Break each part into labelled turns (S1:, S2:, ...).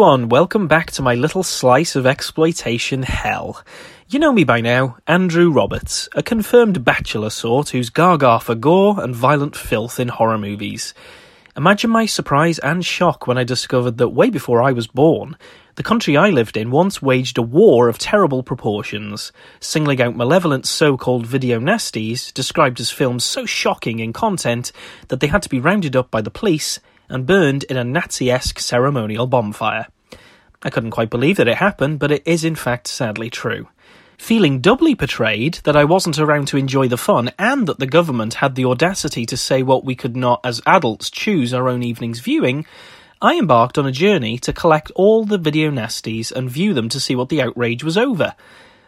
S1: Everyone, welcome back to my little slice of exploitation hell. You know me by now, Andrew Roberts, a confirmed bachelor sort who's gaga for gore and violent filth in horror movies. Imagine my surprise and shock when I discovered that way before I was born, the country I lived in once waged a war of terrible proportions, singling out malevolent so called video nasties, described as films so shocking in content that they had to be rounded up by the police and burned in a Nazi esque ceremonial bonfire. I couldn't quite believe that it happened, but it is in fact sadly true. Feeling doubly betrayed that I wasn't around to enjoy the fun and that the government had the audacity to say what we could not, as adults, choose our own evening's viewing, I embarked on a journey to collect all the video nasties and view them to see what the outrage was over.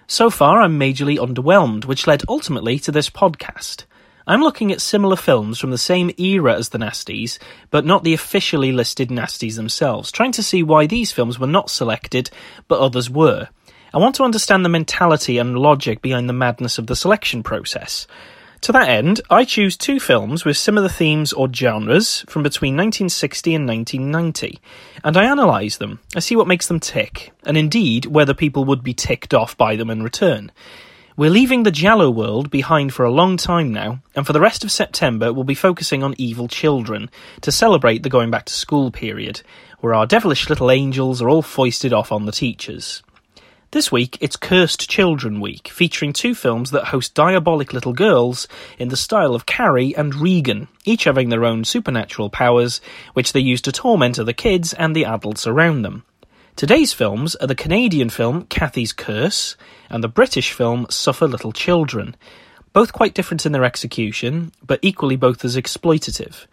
S1: So far, I'm majorly underwhelmed, which led ultimately to this podcast. I'm looking at similar films from the same era as the Nasties, but not the officially listed Nasties themselves, trying to see why these films were not selected, but others were. I want to understand the mentality and logic behind the madness of the selection process. To that end, I choose two films with similar themes or genres from between 1960 and 1990, and I analyse them. I see what makes them tick, and indeed whether people would be ticked off by them in return. We're leaving the Giallo world behind for a long time now, and for the rest of September we'll be focusing on Evil Children to celebrate the going back to school period, where our devilish little angels are all foisted off on the teachers. This week it's Cursed Children Week, featuring two films that host diabolic little girls in the style of Carrie and Regan, each having their own supernatural powers, which they use to torment other kids and the adults around them. Today's films are the Canadian film Cathy's Curse and the British film Suffer Little Children, both quite different in their execution, but equally both as exploitative.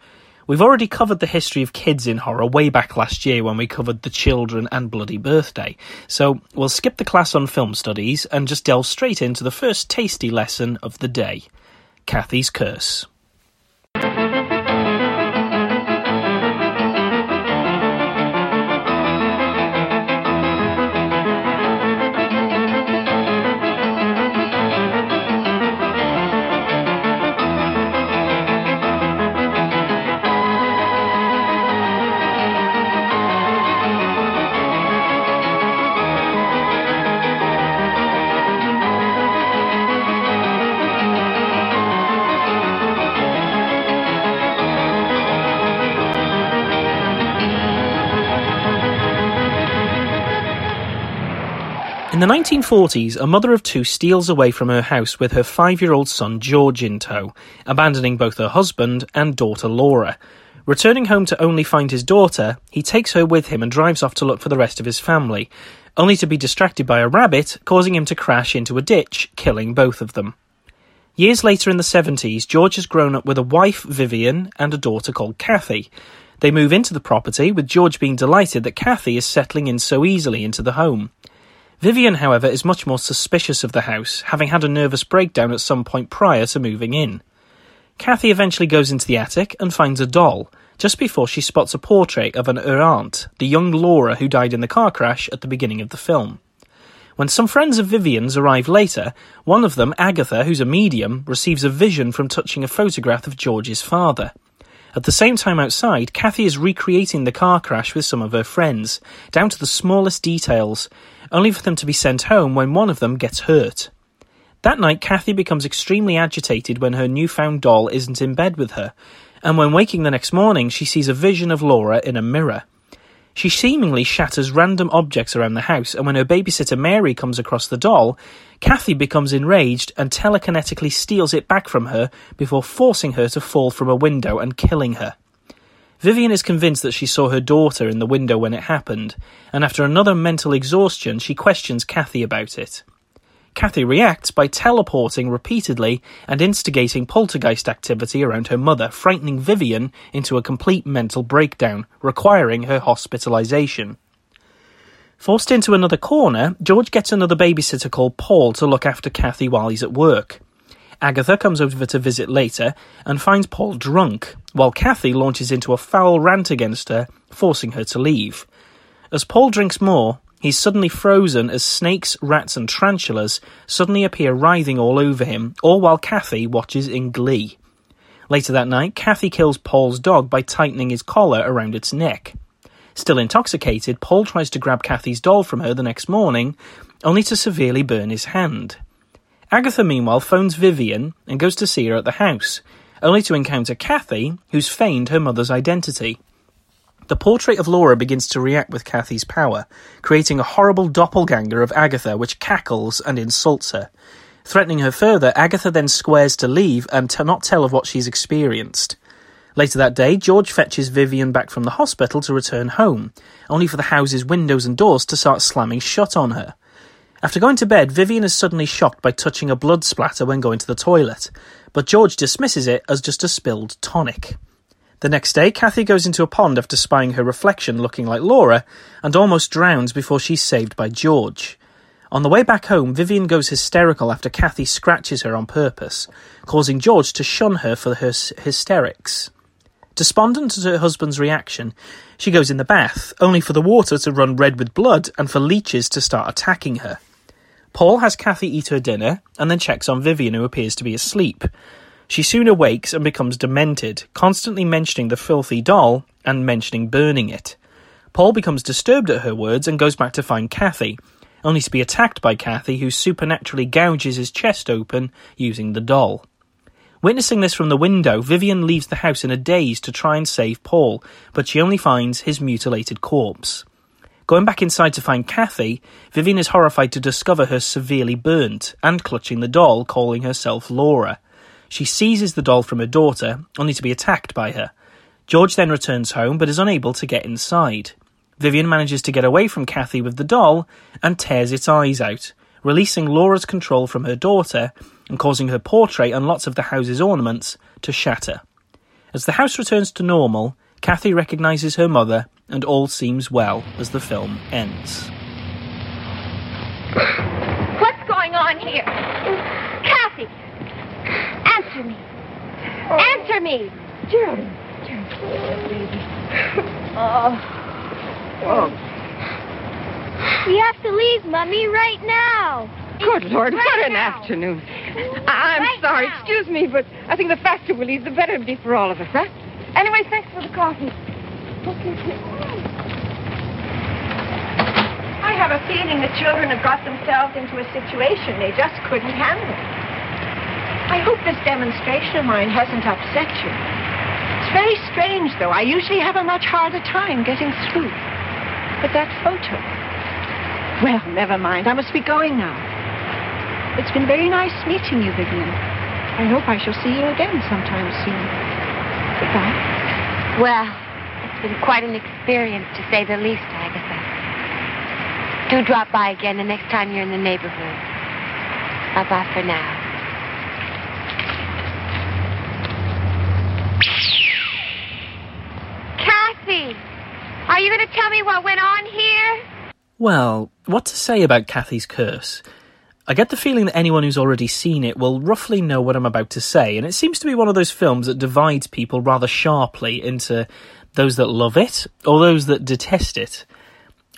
S1: We've already covered the history of kids in horror way back last year when we covered The Children and Bloody Birthday, so we'll skip the class on film studies and just delve straight into the first tasty lesson of the day Cathy's Curse. 1940s, a mother of two steals away from her house with her five year old son George in tow, abandoning both her husband and daughter Laura. Returning home to only find his daughter, he takes her with him and drives off to look for the rest of his family, only to be distracted by a rabbit, causing him to crash into a ditch, killing both of them. Years later in the 70s, George has grown up with a wife, Vivian, and a daughter called Cathy. They move into the property, with George being delighted that Cathy is settling in so easily into the home. Vivian, however, is much more suspicious of the house, having had a nervous breakdown at some point prior to moving in. Cathy eventually goes into the attic and finds a doll, just before she spots a portrait of an her aunt, the young Laura who died in the car crash at the beginning of the film. When some friends of Vivian's arrive later, one of them, Agatha, who's a medium, receives a vision from touching a photograph of George's father. At the same time outside, Cathy is recreating the car crash with some of her friends, down to the smallest details, only for them to be sent home when one of them gets hurt. That night, Cathy becomes extremely agitated when her newfound doll isn't in bed with her, and when waking the next morning, she sees a vision of Laura in a mirror. She seemingly shatters random objects around the house, and when her babysitter Mary comes across the doll, Cathy becomes enraged and telekinetically steals it back from her before forcing her to fall from a window and killing her. Vivian is convinced that she saw her daughter in the window when it happened, and after another mental exhaustion, she questions Cathy about it. Cathy reacts by teleporting repeatedly and instigating poltergeist activity around her mother, frightening Vivian into a complete mental breakdown, requiring her hospitalization. Forced into another corner, George gets another babysitter called Paul to look after Cathy while he's at work. Agatha comes over to visit later and finds Paul drunk, while Cathy launches into a foul rant against her, forcing her to leave. As Paul drinks more, he's suddenly frozen as snakes, rats, and tarantulas suddenly appear writhing all over him, all while Cathy watches in glee. Later that night, Cathy kills Paul's dog by tightening his collar around its neck. Still intoxicated, Paul tries to grab Cathy's doll from her the next morning, only to severely burn his hand. Agatha, meanwhile, phones Vivian and goes to see her at the house, only to encounter Cathy, who's feigned her mother's identity. The portrait of Laura begins to react with Cathy's power, creating a horrible doppelganger of Agatha which cackles and insults her. Threatening her further, Agatha then squares to leave and to not tell of what she's experienced. Later that day, George fetches Vivian back from the hospital to return home, only for the house's windows and doors to start slamming shut on her. After going to bed, Vivian is suddenly shocked by touching a blood splatter when going to the toilet, but George dismisses it as just a spilled tonic. The next day, Cathy goes into a pond after spying her reflection looking like Laura and almost drowns before she's saved by George. On the way back home, Vivian goes hysterical after Cathy scratches her on purpose, causing George to shun her for her hysterics. Despondent at her husband's reaction, she goes in the bath, only for the water to run red with blood and for leeches to start attacking her. Paul has Cathy eat her dinner and then checks on Vivian, who appears to be asleep. She soon awakes and becomes demented, constantly mentioning the filthy doll and mentioning burning it. Paul becomes disturbed at her words and goes back to find Cathy, only to be attacked by Cathy, who supernaturally gouges his chest open using the doll. Witnessing this from the window, Vivian leaves the house in a daze to try and save Paul, but she only finds his mutilated corpse. Going back inside to find Cathy, Vivian is horrified to discover her severely burnt and clutching the doll, calling herself Laura. She seizes the doll from her daughter, only to be attacked by her. George then returns home but is unable to get inside. Vivian manages to get away from Cathy with the doll and tears its eyes out, releasing Laura's control from her daughter and causing her portrait and lots of the house's ornaments to shatter. As the house returns to normal, Cathy recognizes her mother and all seems well as the film ends.
S2: What's going on here? Cathy! Answer me. Oh. Answer me.
S3: Geraldine. Geraldine.
S2: Oh. Oh. We have to leave, Mummy, right now.
S3: Good Lord, right what an now. afternoon. I'm right sorry, now. excuse me, but I think the faster we leave, the better it'll be for all of us, huh? Anyway, thanks for the coffee.
S2: I have a feeling the children have got themselves into a situation they just couldn't handle. I hope this demonstration of mine hasn't upset you. It's very strange, though. I usually have a much harder time getting through. But that photo... Well, never mind. I must be going now. It's been very nice meeting you, Vivian. I hope I shall see you again sometime soon. Goodbye.
S4: Well, been quite an experience, to say the least, Agatha. Do drop by again the next time you're in the neighborhood. Bye-bye for now.
S2: Cathy, are you going to tell me what went on here?
S1: Well, what to say about Cathy's curse? I get the feeling that anyone who's already seen it will roughly know what I'm about to say, and it seems to be one of those films that divides people rather sharply into those that love it or those that detest it.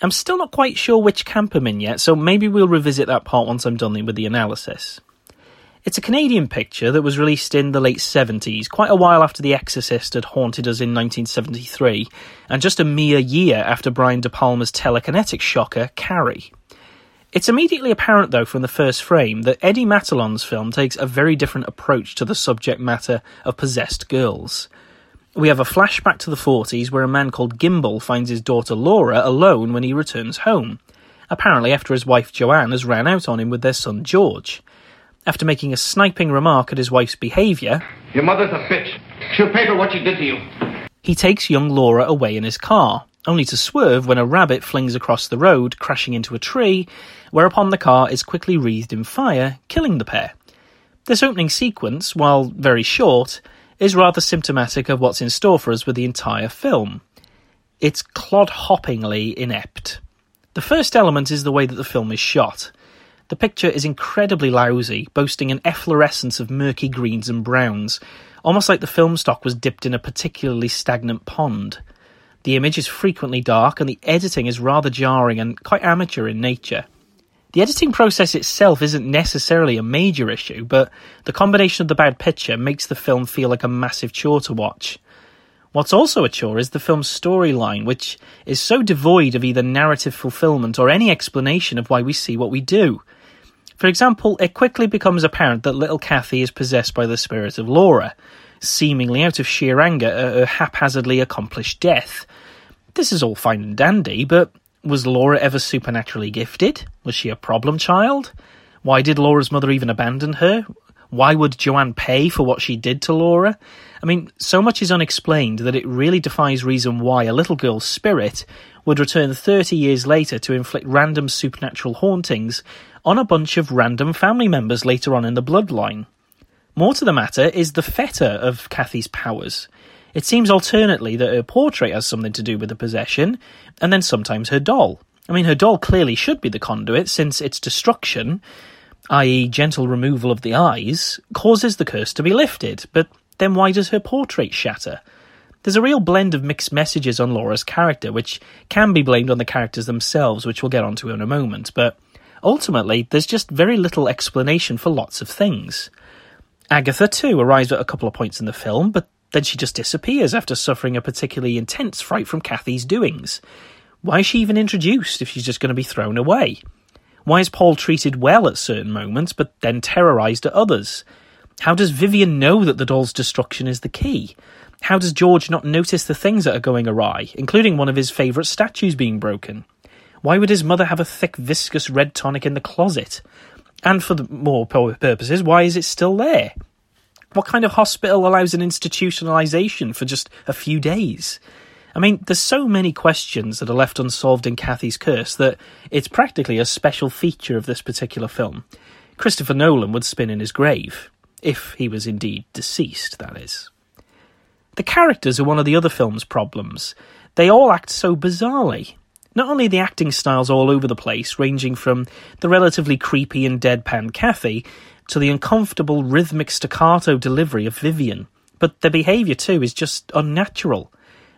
S1: I'm still not quite sure which camp I'm in yet, so maybe we'll revisit that part once I'm done with the analysis. It's a Canadian picture that was released in the late 70s, quite a while after The Exorcist had haunted us in 1973, and just a mere year after Brian De Palma's telekinetic shocker, Carrie. It's immediately apparent, though, from the first frame, that Eddy Matalon's film takes a very different approach to the subject matter of possessed girls. We have a flashback to the 40s where a man called Gimbal finds his daughter Laura alone when he returns home, apparently after his wife Joanne has ran out on him with their son George. After making a sniping remark at his wife's behaviour,
S5: Your mother's a bitch. She'll pay for what she did to you.
S1: He takes young Laura away in his car, only to swerve when a rabbit flings across the road, crashing into a tree, whereupon the car is quickly wreathed in fire, killing the pair. This opening sequence, while very short, is rather symptomatic of what's in store for us with the entire film. It's clod-hoppingly inept. The first element is the way that the film is shot. The picture is incredibly lousy, boasting an efflorescence of murky greens and browns, almost like the film stock was dipped in a particularly stagnant pond. The image is frequently dark, and the editing is rather jarring and quite amateur in nature. The editing process itself isn't necessarily a major issue, but the combination of the bad picture makes the film feel like a massive chore to watch. What's also a chore is the film's storyline, which is so devoid of either narrative fulfillment or any explanation of why we see what we do. For example, it quickly becomes apparent that little Cathy is possessed by the spirit of Laura, seemingly out of sheer anger at her haphazardly accomplished death. This is all fine and dandy, but was Laura ever supernaturally gifted? Was she a problem child? Why did Laura's mother even abandon her? Why would Joanne pay for what she did to Laura? I mean, so much is unexplained that it really defies reason why a little girl's spirit would return 30 years later to inflict random supernatural hauntings on a bunch of random family members later on in the bloodline. More to the matter is the fetter of Cathy's powers. It seems alternately that her portrait has something to do with the possession, and then sometimes her doll. I mean, her doll clearly should be the conduit, since its destruction, i.e., gentle removal of the eyes, causes the curse to be lifted, but then why does her portrait shatter? There's a real blend of mixed messages on Laura's character, which can be blamed on the characters themselves, which we'll get onto in a moment, but ultimately, there's just very little explanation for lots of things. Agatha, too, arrives at a couple of points in the film, but then she just disappears after suffering a particularly intense fright from Cathy's doings. Why is she even introduced if she's just going to be thrown away? Why is Paul treated well at certain moments, but then terrorised at others? How does Vivian know that the doll's destruction is the key? How does George not notice the things that are going awry, including one of his favourite statues being broken? Why would his mother have a thick, viscous red tonic in the closet? And for the more purposes, why is it still there? What kind of hospital allows an institutionalisation for just a few days? I mean, there's so many questions that are left unsolved in Cathy's Curse that it's practically a special feature of this particular film. Christopher Nolan would spin in his grave, if he was indeed deceased, that is. The characters are one of the other film's problems. They all act so bizarrely. Not only the acting styles all over the place, ranging from the relatively creepy and deadpan Cathy to the uncomfortable rhythmic staccato delivery of Vivian, but their behaviour too is just unnatural.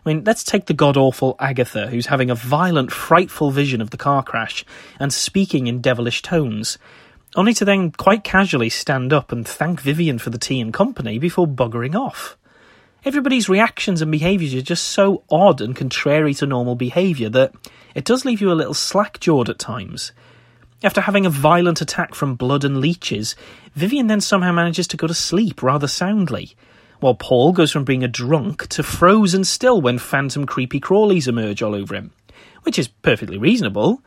S1: I mean, let's take the god awful Agatha, who's having a violent, frightful vision of the car crash and speaking in devilish tones, only to then quite casually stand up and thank Vivian for the tea and company before buggering off. Everybody's reactions and behaviours are just so odd and contrary to normal behaviour that it does leave you a little slack jawed at times. After having a violent attack from blood and leeches, Vivian then somehow manages to go to sleep rather soundly while Paul goes from being a drunk to frozen still when phantom creepy crawlies emerge all over him, which is perfectly reasonable,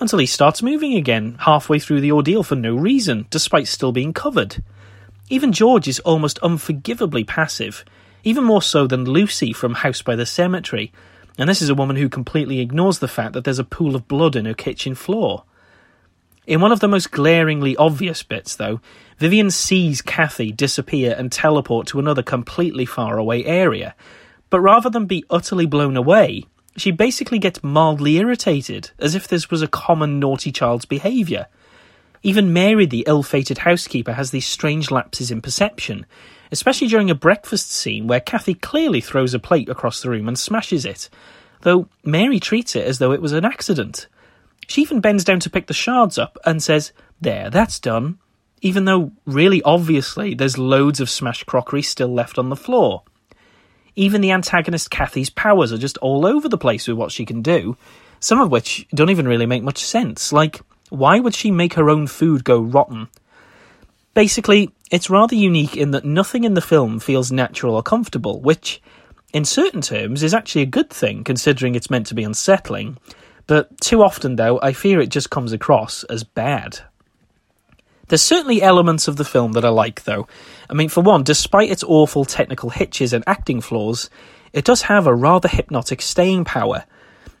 S1: until he starts moving again halfway through the ordeal for no reason, despite still being covered. Even George is almost unforgivably passive, even more so than Lucy from House by the Cemetery, and this is a woman who completely ignores the fact that there's a pool of blood in her kitchen floor. In one of the most glaringly obvious bits, though, Vivian sees Cathy disappear and teleport to another completely far away area. But rather than be utterly blown away, she basically gets mildly irritated, as if this was a common naughty child's behaviour. Even Mary, the ill fated housekeeper, has these strange lapses in perception, especially during a breakfast scene where Cathy clearly throws a plate across the room and smashes it, though Mary treats it as though it was an accident. She even bends down to pick the shards up and says, There, that's done, even though really obviously there's loads of smashed crockery still left on the floor. Even the antagonist Cathy's powers are just all over the place with what she can do, some of which don't even really make much sense. Like, why would she make her own food go rotten? Basically, it's rather unique in that nothing in the film feels natural or comfortable, which, in certain terms, is actually a good thing considering it's meant to be unsettling, but too often, though, I fear it just comes across as bad. There's certainly elements of the film that I like, though. I mean, for one, despite its awful technical hitches and acting flaws, it does have a rather hypnotic staying power.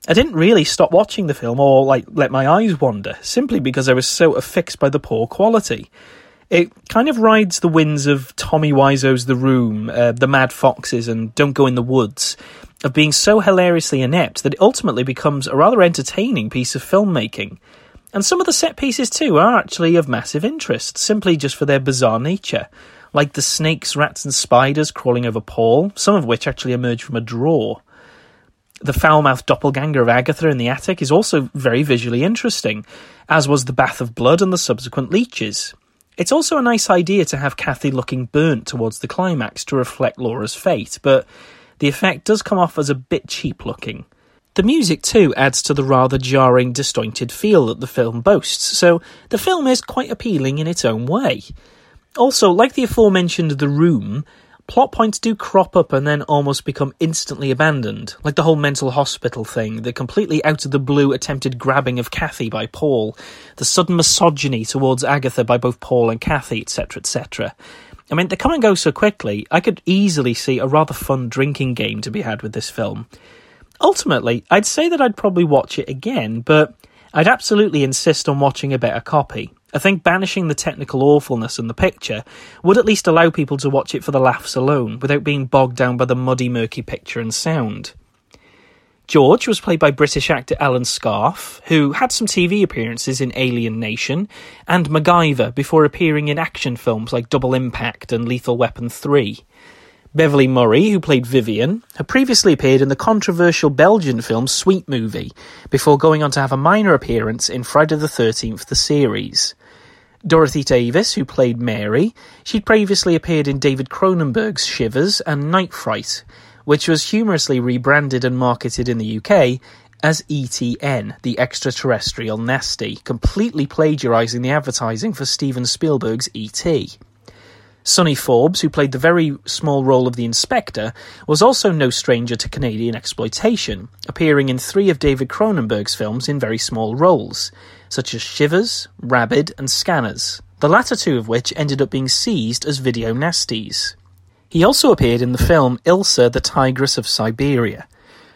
S1: I didn't really stop watching the film or like let my eyes wander, simply because I was so affixed by the poor quality. It kind of rides the winds of Tommy Wiseau's The Room, uh, The Mad Foxes, and Don't Go in the Woods, of being so hilariously inept that it ultimately becomes a rather entertaining piece of filmmaking. And some of the set pieces too are actually of massive interest, simply just for their bizarre nature, like the snakes, rats, and spiders crawling over Paul, some of which actually emerge from a drawer. The foul mouthed doppelganger of Agatha in the attic is also very visually interesting, as was the bath of blood and the subsequent leeches. It's also a nice idea to have Cathy looking burnt towards the climax to reflect Laura's fate, but the effect does come off as a bit cheap looking. The music, too, adds to the rather jarring, disjointed feel that the film boasts, so the film is quite appealing in its own way. Also, like the aforementioned The Room, plot points do crop up and then almost become instantly abandoned, like the whole mental hospital thing, the completely out of the blue attempted grabbing of Cathy by Paul, the sudden misogyny towards Agatha by both Paul and Cathy, etc., etc. I mean, they come and go so quickly, I could easily see a rather fun drinking game to be had with this film. Ultimately, I'd say that I'd probably watch it again, but I'd absolutely insist on watching a better copy. I think banishing the technical awfulness in the picture would at least allow people to watch it for the laughs alone, without being bogged down by the muddy, murky picture and sound. George was played by British actor Alan Scarfe, who had some TV appearances in Alien Nation and MacGyver before appearing in action films like Double Impact and Lethal Weapon 3. Beverly Murray, who played Vivian, had previously appeared in the controversial Belgian film Sweet Movie, before going on to have a minor appearance in Friday the 13th, the series. Dorothy Davis, who played Mary, she'd previously appeared in David Cronenberg's Shivers and Night Fright, which was humorously rebranded and marketed in the UK as ETN, the extraterrestrial nasty, completely plagiarising the advertising for Steven Spielberg's E.T. Sonny Forbes, who played the very small role of the inspector, was also no stranger to Canadian exploitation, appearing in three of David Cronenberg's films in very small roles, such as Shivers, Rabid, and Scanners, the latter two of which ended up being seized as video nasties. He also appeared in the film Ilsa the Tigress of Siberia,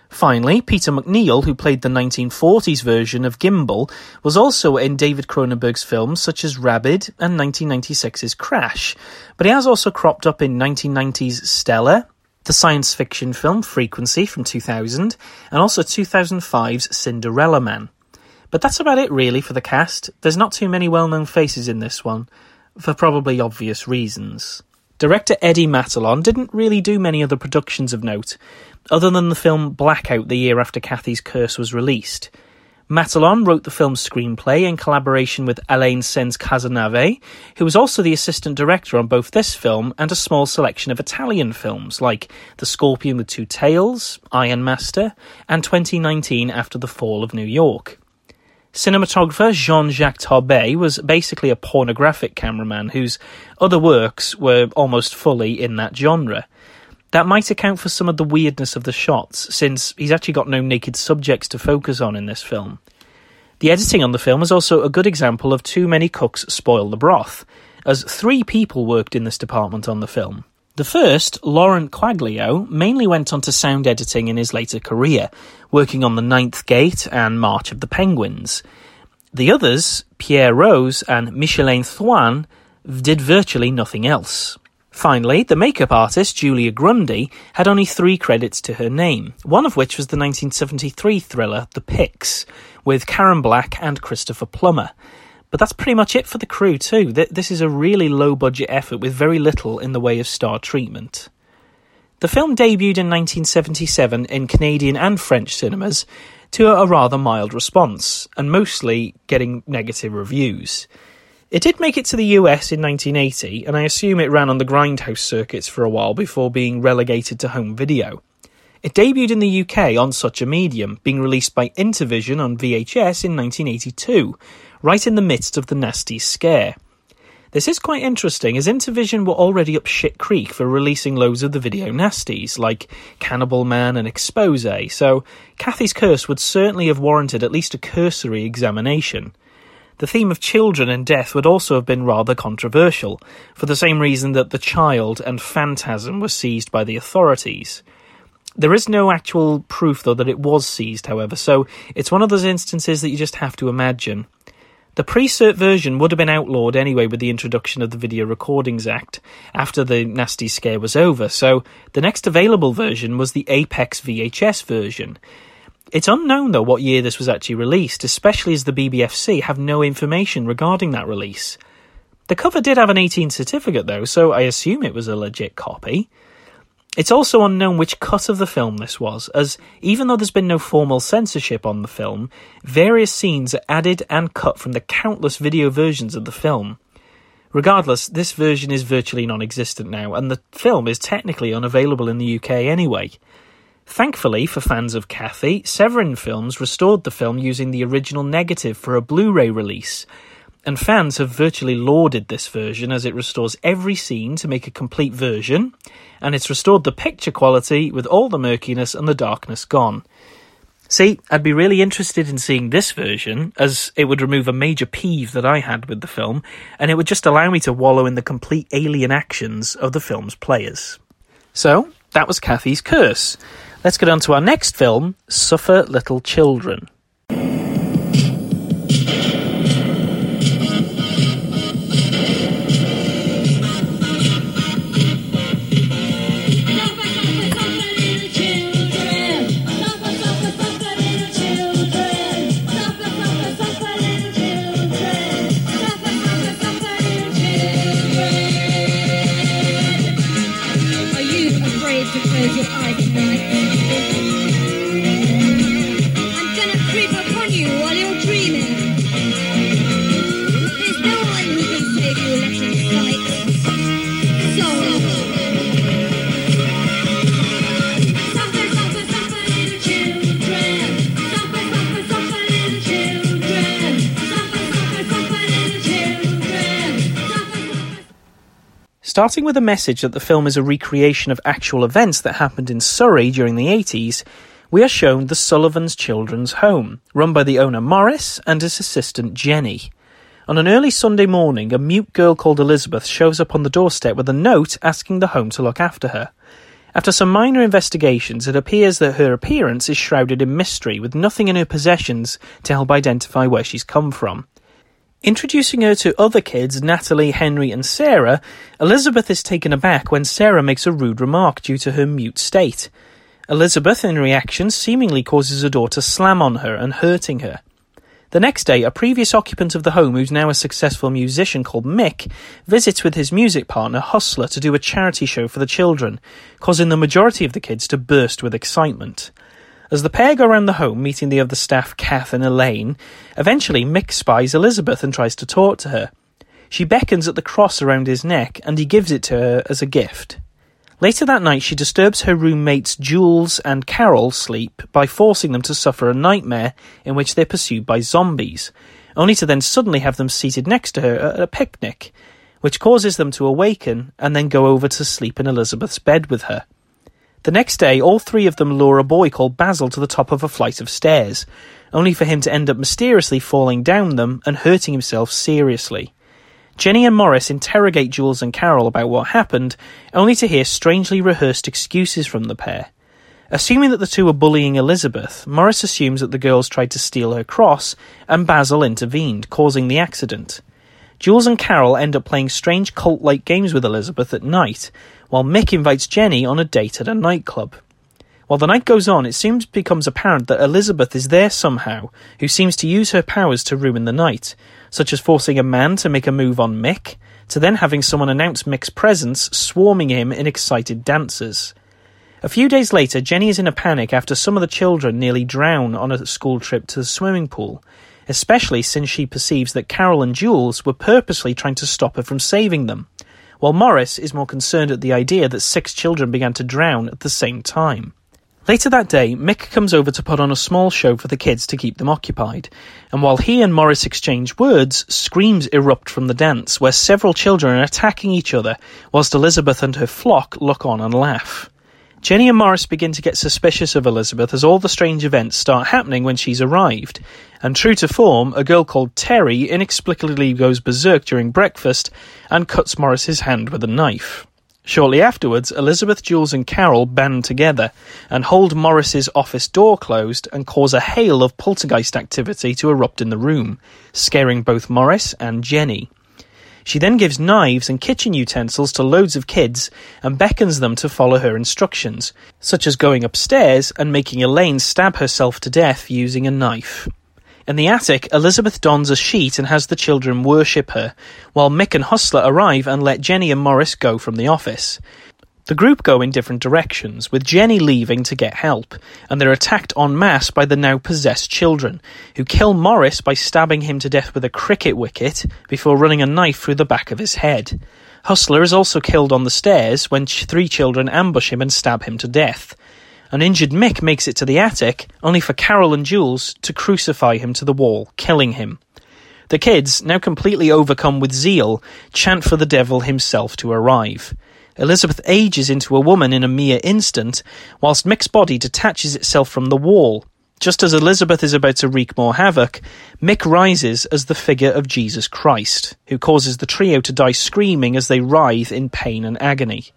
S1: Finally, Peter MacNicol, who played the 1940s version of Gimbal, was also in David Cronenberg's films such as Rabid and 1996's Crash, but he has also cropped up in 1990's Stella, the science fiction film Frequency from 2000, and also 2005's Cinderella Man. But that's about it really for the cast. There's not too many well known faces in this one, for probably obvious reasons. Director Eddy Matalon didn't really do many other productions of note, other than the film Blackout the year after Cathy's Curse was released. Matalon wrote the film's screenplay in collaboration with Alain Sens Cazenave, who was also the assistant director on both this film and a small selection of Italian films like The Scorpion with Two Tails, Iron Master, and 2019 After the Fall of New York. Cinematographer Jean Jacques Tarbet was basically a pornographic cameraman whose other works were almost fully in that genre. That might account for some of the weirdness of the shots, since he's actually got no naked subjects to focus on in this film. The editing on the film is also a good example of too many cooks spoil the broth, as three people worked in this department on the film. The first, Laurent Quaglio, mainly went on to sound editing in his later career, working on The Ninth Gate and March of the Penguins. The others, Pierre Rose and Micheline Thuan, did virtually nothing else. Finally, the makeup artist Julia Grundy had only three credits to her name, one of which was the 1973 thriller The Pyx, with Karen Black and Christopher Plummer. But that's pretty much it for the crew, too. This is a really low budget effort with very little in the way of star treatment. The film debuted in 1977 in Canadian and French cinemas to a rather mild response, and mostly getting negative reviews. It did make it to the US in 1980, and I assume it ran on the grindhouse circuits for a while before being relegated to home video. It debuted in the UK on such a medium, being released by Intervision on VHS in 1982, right in the midst of the nasty scare. This is quite interesting, as Intervision were already up shit creek for releasing loads of the video nasties, like Cannibal Man and Expose, so Cathy's Curse would certainly have warranted at least a cursory examination. The theme of children and death would also have been rather controversial, for the same reason that the child and phantasm were seized by the authorities. There is no actual proof, though, that it was seized, however, so it's one of those instances that you just have to imagine. The pre-cert version would have been outlawed anyway with the introduction of the Video Recordings Act after the nasty scare was over, so the next available version was the Apex VHS version, it's unknown, though, what year this was actually released, especially as the BBFC have no information regarding that release. The cover did have an 18 certificate, though, so I assume it was a legit copy. It's also unknown which cut of the film this was, as even though there's been no formal censorship on the film, various scenes are added and cut from the countless video versions of the film. Regardless, this version is virtually non existent now, and the film is technically unavailable in the UK anyway. Thankfully for fans of Cathy, Severin Films restored the film using the original negative for a Blu ray release, and fans have virtually lauded this version as it restores every scene to make a complete version, and it's restored the picture quality with all the murkiness and the darkness gone. See, I'd be really interested in seeing this version, as it would remove a major peeve that I had with the film, and it would just allow me to wallow in the complete alien actions of the film's players. So, that was Cathy's Curse. Let's get on to our next film, Suffer Little Children.
S6: Close your eyes tonight? I'm
S1: Starting with a message that the film is a recreation of actual events that happened in Surrey during the 80s, we are shown the Sullivan's Children's Home, run by the owner Morris and his assistant Jenny. On an early Sunday morning, a mute girl called Elizabeth shows up on the doorstep with a note asking the home to look after her. After some minor investigations, it appears that her appearance is shrouded in mystery, with nothing in her possessions to help identify where she's come from. Introducing her to other kids, Natalie, Henry, and Sarah, Elizabeth is taken aback when Sarah makes a rude remark due to her mute state. Elizabeth, in reaction, seemingly causes her door to slam on her and hurting her. The next day, a previous occupant of the home, who's now a successful musician called Mick, visits with his music partner Hustler to do a charity show for the children, causing the majority of the kids to burst with excitement. As the pair go around the home, meeting the other staff, Kath and Elaine, eventually Mick spies Elizabeth and tries to talk to her. She beckons at the cross around his neck, and he gives it to her as a gift. Later that night, she disturbs her roommates Jules and Carol sleep by forcing them to suffer a nightmare in which they're pursued by zombies, only to then suddenly have them seated next to her at a picnic, which causes them to awaken and then go over to sleep in Elizabeth's bed with her. The next day, all three of them lure a boy called Basil to the top of a flight of stairs, only for him to end up mysteriously falling down them and hurting himself seriously. Jenny and Morris interrogate Jules and Carol about what happened, only to hear strangely rehearsed excuses from the pair. Assuming that the two were bullying Elizabeth, Morris assumes that the girls tried to steal her cross, and Basil intervened, causing the accident. Jules and Carol end up playing strange cult like games with Elizabeth at night, while Mick invites Jenny on a date at a nightclub. While the night goes on, it soon becomes apparent that Elizabeth is there somehow, who seems to use her powers to ruin the night, such as forcing a man to make a move on Mick, to then having someone announce Mick's presence, swarming him in excited dancers. A few days later, Jenny is in a panic after some of the children nearly drown on a school trip to the swimming pool, especially since she perceives that Carol and Jules were purposely trying to stop her from saving them, while Morris is more concerned at the idea that six children began to drown at the same time. Later that day, Mick comes over to put on a small show for the kids to keep them occupied, and while he and Morris exchange words, screams erupt from the dance, where several children are attacking each other, whilst Elizabeth and her flock look on and laugh. Jenny and Morris begin to get suspicious of Elizabeth as all the strange events start happening when she's arrived, and true to form, a girl called Terry inexplicably goes berserk during breakfast and cuts Morris's hand with a knife. Shortly afterwards, Elizabeth, Jules, and Carol band together and hold Morris's office door closed and cause a hail of poltergeist activity to erupt in the room, scaring both Morris and Jenny. She then gives knives and kitchen utensils to loads of kids and beckons them to follow her instructions, such as going upstairs and making Elaine stab herself to death using a knife. In the attic, Elizabeth dons a sheet and has the children worship her, while Mick and Hustler arrive and let Jenny and Morris go from the office. The group go in different directions, with Jenny leaving to get help, and they're attacked en masse by the now possessed children, who kill Morris by stabbing him to death with a cricket wicket before running a knife through the back of his head. Hustler is also killed on the stairs when three children ambush him and stab him to death. An injured Mick makes it to the attic, only for Carol and Jules to crucify him to the wall, killing him. The kids, now completely overcome with zeal, chant for the devil himself to arrive. Elizabeth ages into a woman in a mere instant, whilst Mick's body detaches itself from the wall. Just as Elizabeth is about to wreak more havoc, Mick rises as the figure of Jesus Christ, who causes the trio to die screaming as they writhe in pain and agony.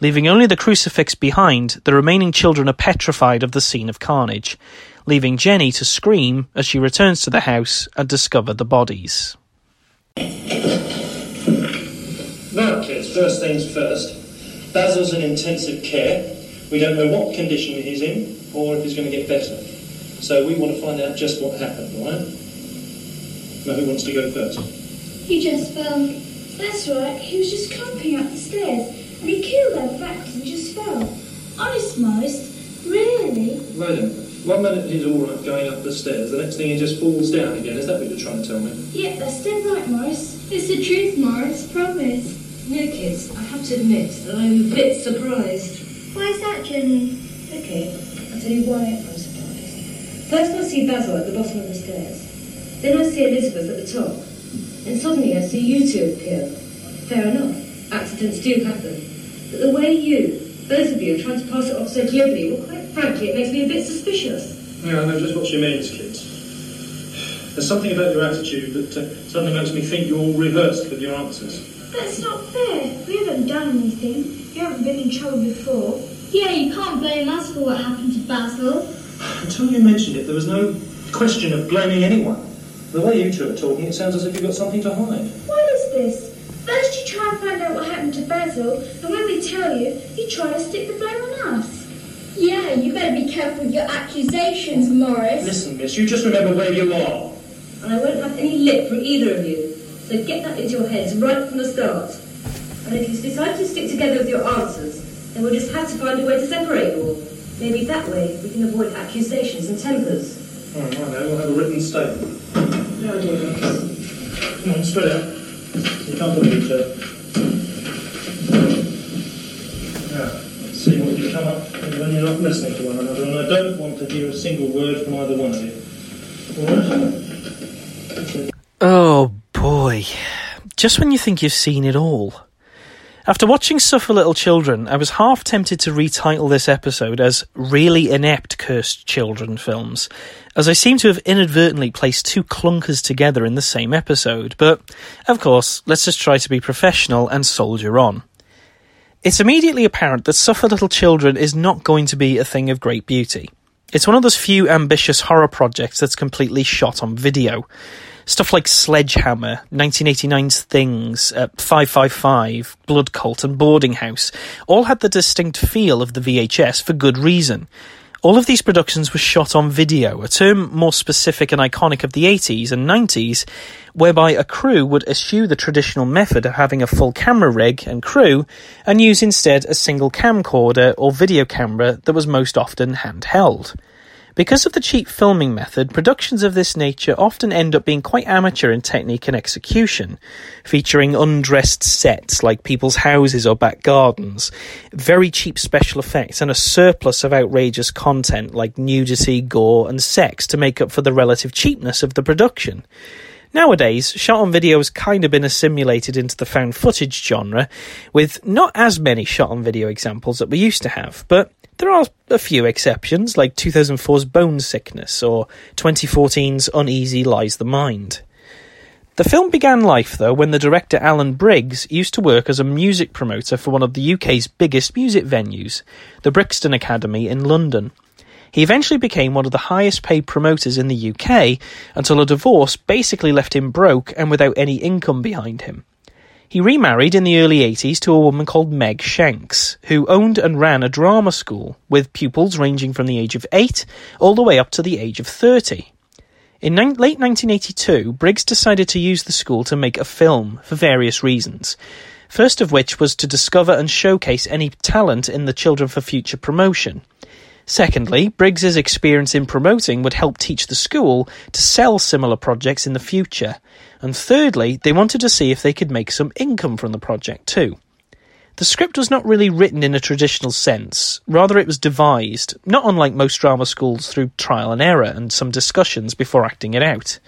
S1: Leaving only the crucifix behind, the remaining children are petrified of the scene of carnage, leaving Jenny to scream as she returns to the house and discover the bodies.
S7: Now, kids, first things first. Basil's in intensive care. We don't know what condition he's in or if he's going to get better. So we want to find out just what happened, right? Now, who wants to go first?
S6: He just fell. That's right, he was just clumping up the stairs and he killed our facts and just fell. Honest, Morris, really?
S7: Wait a minute. One minute he's all right going up the stairs, the next thing he just falls down again. Is that what you're trying to tell me?
S6: Yeah, that's dead right, Morris. It's the truth, Morris, promise.
S8: No, kids, I have to admit that I'm a bit surprised.
S6: Why's that, Jenny?
S8: Okay, I'll tell you why I'm surprised. First I see Basil at the bottom of the stairs. Then I see Elizabeth at the top. And suddenly I see you two appear. Fair enough. Accidents do happen. But the way you, both of you, are trying to pass it off so glibly, well, quite frankly, it makes me a bit suspicious.
S7: Yeah, I know just what she means, kids. There's something about your attitude that uh, suddenly makes me think you're all rehearsed with your answers.
S6: That's not fair. We haven't done anything. You haven't been in trouble before. Yeah, you can't blame us for what happened to Basil.
S7: Until you mentioned it, there was no question of blaming anyone. The way you two are talking, it sounds as if you've got something to hide.
S6: What is this? First you try and find out what happened to Basil, and when we tell you, you try to stick the blame on us. Yeah, you better be careful with your accusations, Morris.
S7: Listen, miss, you just remember where you are.
S8: And I won't have any lip from either of you. So get that into your heads right from the start. And if you decide to stick together with your answers, then we'll just have to find a way to separate you all. Maybe that way we can avoid accusations and tempers.
S7: Oh, I know, we'll have a written statement. Yeah, I do. Come on, straight out. You can't believe each other. Now, let's see what you come up with when you're not listening to one another, and I don't want to hear a single word from either one of you. All right?
S1: Oh Just when you think you've seen it all. After watching Suffer Little Children, I was half tempted to retitle this episode as Really Inept Cursed Children Films, as I seem to have inadvertently placed two clunkers together in the same episode, but of course, let's just try to be professional and soldier on. It's immediately apparent that Suffer Little Children is not going to be a thing of great beauty. It's one of those few ambitious horror projects that's completely shot on video. Stuff like Sledgehammer, 1989's Things, uh, 555, Blood Cult, and Boarding House all had the distinct feel of the VHS for good reason. All of these productions were shot on video, a term more specific and iconic of the 80s and 90s, whereby a crew would eschew the traditional method of having a full camera rig and crew and use instead a single camcorder or video camera that was most often handheld. Because of the cheap filming method, productions of this nature often end up being quite amateur in technique and execution, featuring undressed sets like people's houses or back gardens, very cheap special effects, and a surplus of outrageous content like nudity, gore, and sex to make up for the relative cheapness of the production. Nowadays, shot on video has kind of been assimilated into the found footage genre, with not as many shot on video examples that we used to have, but there are a few exceptions, like 2004's Bone Sickness or 2014's Uneasy Lies the Mind. The film began life, though, when the director Alan Briggs used to work as a music promoter for one of the UK's biggest music venues, the Brixton Academy in London. He eventually became one of the highest paid promoters in the UK until a divorce basically left him broke and without any income behind him. He remarried in the early 80s to a woman called Meg Shanks, who owned and ran a drama school with pupils ranging from the age of 8 all the way up to the age of 30. In nin- late 1982, Briggs decided to use the school to make a film for various reasons. First of which was to discover and showcase any talent in the children for future promotion. Secondly, Briggs's experience in promoting would help teach the school to sell similar projects in the future. And thirdly, they wanted to see if they could make some income from the project too. The script was not really written in a traditional sense, rather, it was devised, not unlike most drama schools, through trial and error and some discussions before acting it out.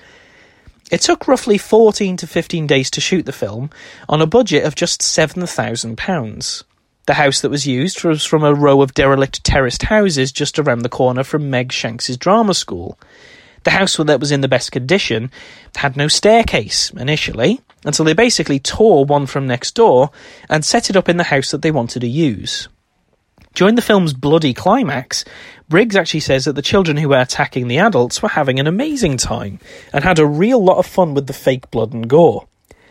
S1: It took roughly 14 to 15 days to shoot the film on a budget of just £7,000. The house that was used was from a row of derelict terraced houses just around the corner from Meg Shanks's drama school. The house that was in the best condition had no staircase initially, until they basically tore one from next door and set it up in the house that they wanted to use. During the film's bloody climax, Briggs actually says that the children who were attacking the adults were having an amazing time and had a real lot of fun with the fake blood and gore.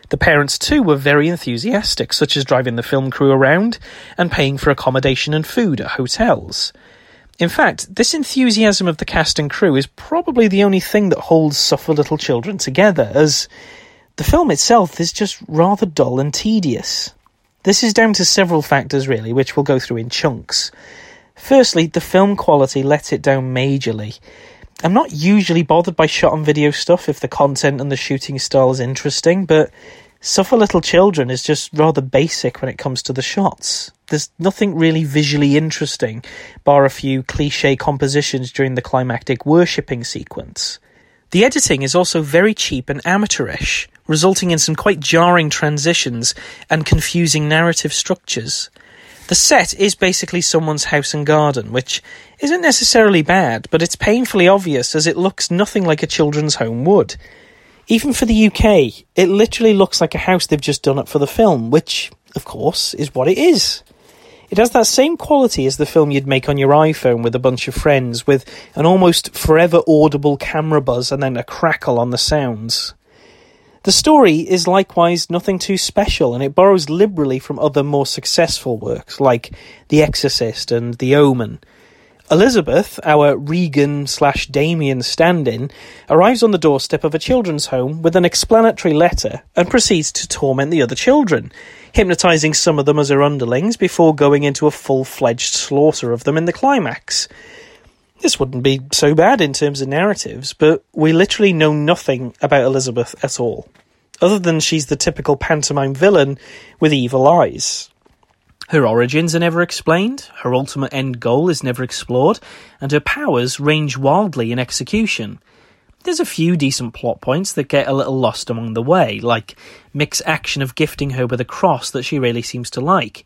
S1: The parents too were very enthusiastic, such as driving the film crew around and paying for accommodation and food at hotels. In fact, this enthusiasm of the cast and crew is probably the only thing that holds Suffer Little Children together, as the film itself is just rather dull and tedious. This is down to several factors, really, which we'll go through in chunks. Firstly, the film quality lets it down majorly. I'm not usually bothered by shot on video stuff if the content and the shooting style is interesting, but Suffer Little Children is just rather basic when it comes to the shots. There's nothing really visually interesting, bar a few cliche compositions during the climactic worshipping sequence. The editing is also very cheap and amateurish, resulting in some quite jarring transitions and confusing narrative structures. The set is basically someone's house and garden, which isn't necessarily bad, but it's painfully obvious as it looks nothing like a children's home would. Even for the UK, it literally looks like a house they've just done up for the film, which, of course, is what it is. It has that same quality as the film you'd make on your iPhone with a bunch of friends, with an almost forever audible camera buzz and then a crackle on the sounds. The story is likewise nothing too special, and it borrows liberally from other more successful works like The Exorcist and The Omen. Elizabeth, our Regan slash Damien stand in, arrives on the doorstep of a children's home with an explanatory letter and proceeds to torment the other children, hypnotising some of them as her underlings before going into a full fledged slaughter of them in the climax. This wouldn't be so bad in terms of narratives, but we literally know nothing about Elizabeth at all, other than she's the typical pantomime villain with evil eyes. Her origins are never explained, her ultimate end goal is never explored, and her powers range wildly in execution. There's a few decent plot points that get a little lost along the way, like Mick's action of gifting her with a cross that she really seems to like.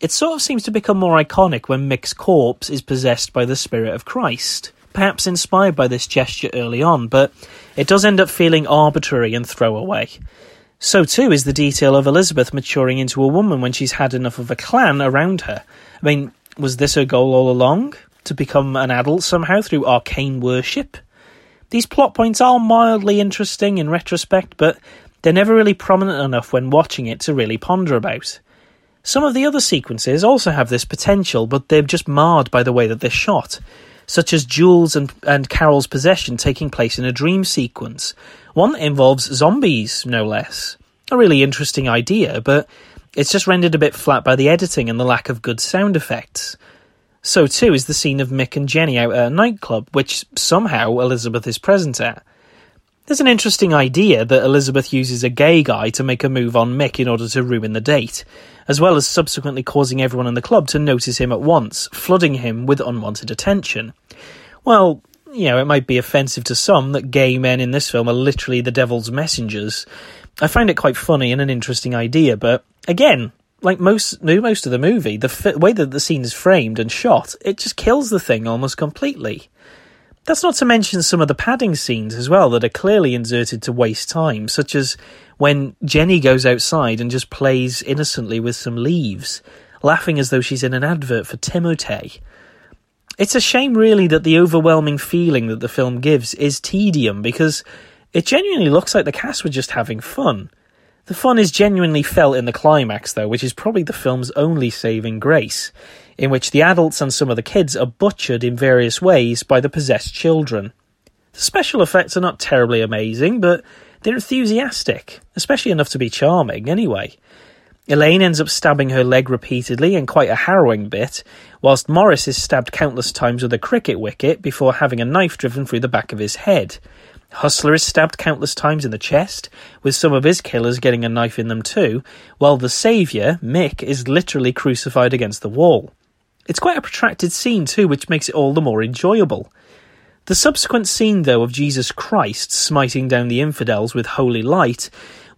S1: It sort of seems to become more iconic when Mick's corpse is possessed by the Spirit of Christ, perhaps inspired by this gesture early on, but it does end up feeling arbitrary and throwaway. So too is the detail of Elizabeth maturing into a woman when she's had enough of a clan around her. I mean, was this her goal all along? To become an adult somehow through arcane worship? These plot points are mildly interesting in retrospect, but they're never really prominent enough when watching it to really ponder about. Some of the other sequences also have this potential, but they're just marred by the way that they're shot, such as Jules and, and Carol's possession taking place in a dream sequence, one that involves zombies, no less. A really interesting idea, but it's just rendered a bit flat by the editing and the lack of good sound effects. So too is the scene of Mick and Jenny out at a nightclub, which somehow Elizabeth is present at. There's an interesting idea that Elizabeth uses a gay guy to make a move on Mick in order to ruin the date, as well as subsequently causing everyone in the club to notice him at once, flooding him with unwanted attention. Well, you know, it might be offensive to some that gay men in this film are literally the devil's messengers. I find it quite funny and an interesting idea, but again, like most most of the movie, the f- way that the scene is framed and shot, it just kills the thing almost completely. That's not to mention some of the padding scenes as well that are clearly inserted to waste time, such as when Jenny goes outside and just plays innocently with some leaves, laughing as though she's in an advert for Timotei. It's a shame, really, that the overwhelming feeling that the film gives is tedium because it genuinely looks like the cast were just having fun. The fun is genuinely felt in the climax, though, which is probably the film's only saving grace, in which the adults and some of the kids are butchered in various ways by the possessed children. The special effects are not terribly amazing, but they're enthusiastic, especially enough to be charming, anyway. Elaine ends up stabbing her leg repeatedly in quite a harrowing bit, whilst Morris is stabbed countless times with a cricket wicket before having a knife driven through the back of his head. Hustler is stabbed countless times in the chest, with some of his killers getting a knife in them too, while the saviour, Mick, is literally crucified against the wall. It's quite a protracted scene too, which makes it all the more enjoyable. The subsequent scene, though, of Jesus Christ smiting down the infidels with holy light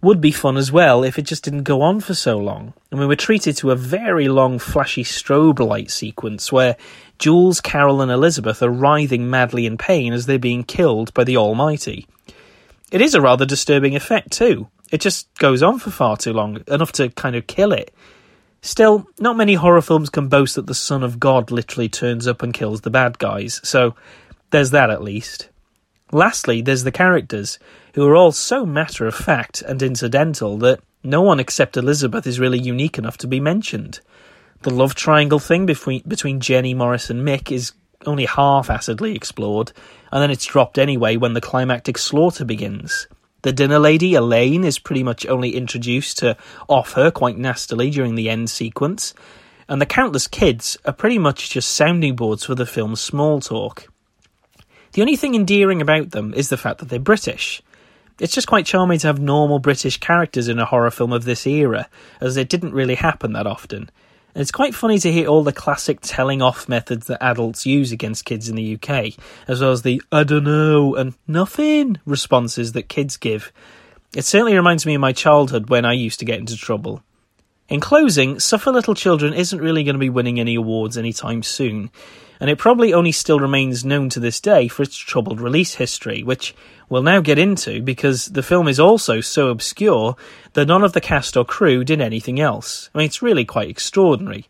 S1: would be fun as well if it just didn't go on for so long. And we were treated to a very long, flashy strobe light sequence where Jules, Carol, and Elizabeth are writhing madly in pain as they're being killed by the Almighty. It is a rather disturbing effect, too. It just goes on for far too long, enough to kind of kill it. Still, not many horror films can boast that the Son of God literally turns up and kills the bad guys, so there's that at least. Lastly, there's the characters, who are all so matter of fact and incidental that no one except Elizabeth is really unique enough to be mentioned. The love triangle thing between, between Jenny, Morris, and Mick is only half acidly explored, and then it's dropped anyway when the climactic slaughter begins. The dinner lady, Elaine, is pretty much only introduced to off her quite nastily during the end sequence, and the countless kids are pretty much just sounding boards for the film's small talk. The only thing endearing about them is the fact that they're British. It's just quite charming to have normal British characters in a horror film of this era, as it didn't really happen that often. And it's quite funny to hear all the classic telling off methods that adults use against kids in the UK, as well as the I don't know and nothing responses that kids give. It certainly reminds me of my childhood when I used to get into trouble. In closing, Suffer Little Children isn't really going to be winning any awards anytime soon, and it probably only still remains known to this day for its troubled release history, which we'll now get into because the film is also so obscure that none of the cast or crew did anything else. I mean, it's really quite extraordinary.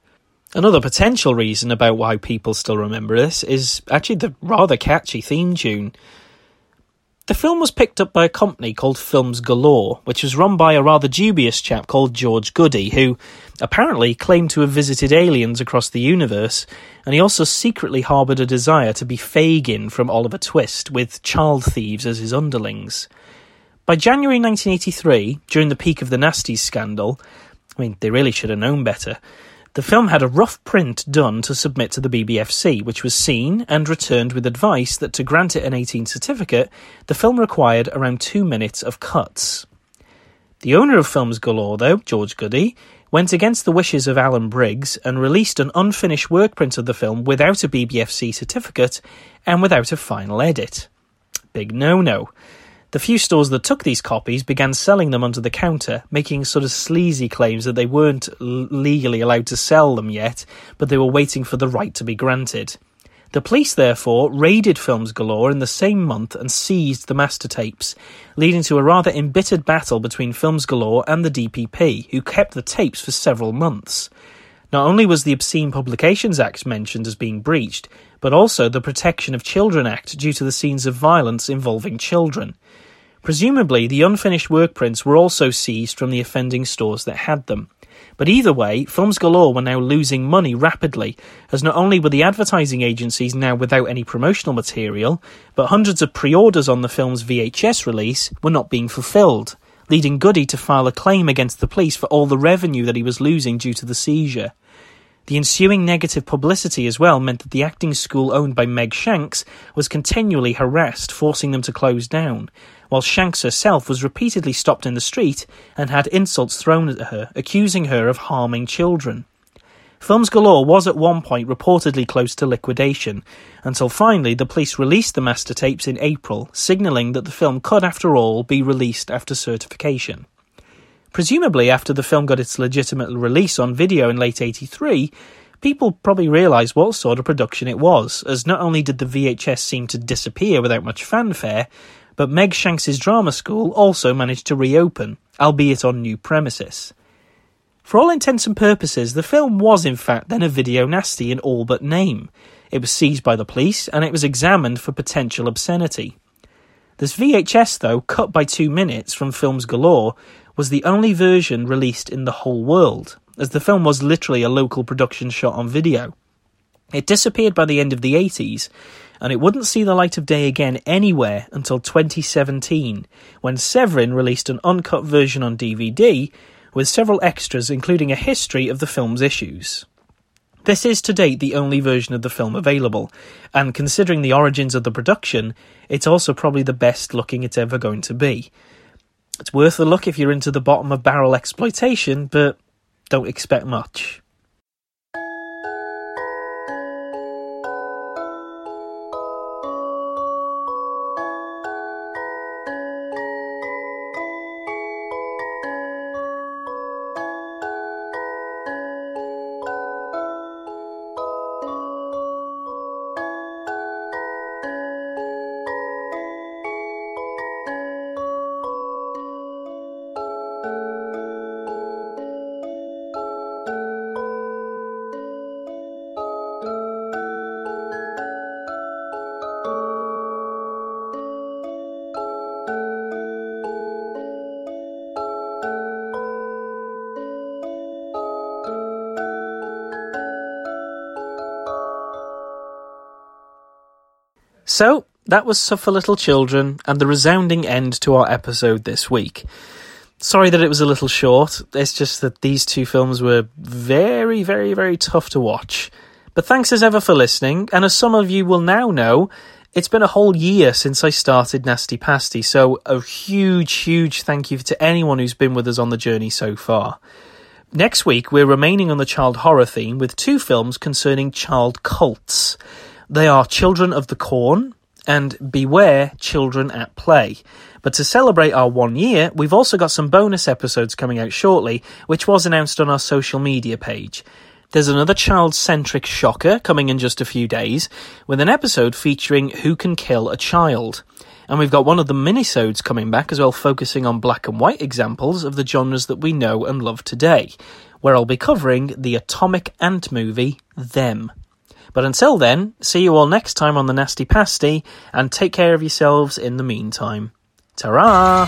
S1: Another potential reason about why people still remember this is actually the rather catchy theme tune. The film was picked up by a company called Films Galore, which was run by a rather dubious chap called George Goody, who apparently claimed to have visited aliens across the universe, and he also secretly harboured a desire to be Fagin from Oliver Twist, with child thieves as his underlings. By January 1983, during the peak of the Nasties scandal, I mean, they really should have known better. The film had a rough print done to submit to the BBFC, which was seen and returned with advice that to grant it an 18 certificate, the film required around two minutes of cuts. The owner of Films Galore, though, George Goody, went against the wishes of Alan Briggs and released an unfinished work print of the film without a BBFC certificate and without a final edit. Big no no. The few stores that took these copies began selling them under the counter, making sort of sleazy claims that they weren't l- legally allowed to sell them yet, but they were waiting for the right to be granted. The police, therefore, raided Films Galore in the same month and seized the master tapes, leading to a rather embittered battle between Films Galore and the DPP, who kept the tapes for several months. Not only was the Obscene Publications Act mentioned as being breached, but also the Protection of Children Act due to the scenes of violence involving children. Presumably, the unfinished work prints were also seized from the offending stores that had them. But either way, Films Galore were now losing money rapidly, as not only were the advertising agencies now without any promotional material, but hundreds of pre orders on the film's VHS release were not being fulfilled, leading Goody to file a claim against the police for all the revenue that he was losing due to the seizure. The ensuing negative publicity as well meant that the acting school owned by Meg Shanks was continually harassed, forcing them to close down, while Shanks herself was repeatedly stopped in the street and had insults thrown at her, accusing her of harming children. Films Galore was at one point reportedly close to liquidation, until finally the police released the master tapes in April, signalling that the film could, after all, be released after certification. Presumably, after the film got its legitimate release on video in late 83, people probably realised what sort of production it was, as not only did the VHS seem to disappear without much fanfare, but Meg Shanks's drama school also managed to reopen, albeit on new premises. For all intents and purposes, the film was in fact then a video nasty in all but name. It was seized by the police and it was examined for potential obscenity. This VHS, though, cut by two minutes from Films Galore, was the only version released in the whole world, as the film was literally a local production shot on video. It disappeared by the end of the 80s, and it wouldn't see the light of day again anywhere until 2017, when Severin released an uncut version on DVD, with several extras including a history of the film's issues. This is to date the only version of the film available, and considering the origins of the production, it's also probably the best looking it's ever going to be. It's worth a look if you're into the bottom of barrel exploitation, but don't expect much. That was Suffer Little Children and the resounding end to our episode this week. Sorry that it was a little short, it's just that these two films were very, very, very tough to watch. But thanks as ever for listening, and as some of you will now know, it's been a whole year since I started Nasty Pasty, so a huge, huge thank you to anyone who's been with us on the journey so far. Next week, we're remaining on the child horror theme with two films concerning child cults. They are Children of the Corn and Beware Children at Play. But to celebrate our one year, we've also got some bonus episodes coming out shortly, which was announced on our social media page. There's another child centric shocker coming in just a few days, with an episode featuring Who Can Kill a Child. And we've got one of the minisodes coming back as well, focusing on black and white examples of the genres that we know and love today, where I'll be covering the Atomic Ant movie, Them. But until then, see you all next time on the Nasty Pasty, and take care of yourselves in the meantime. Ta-ra!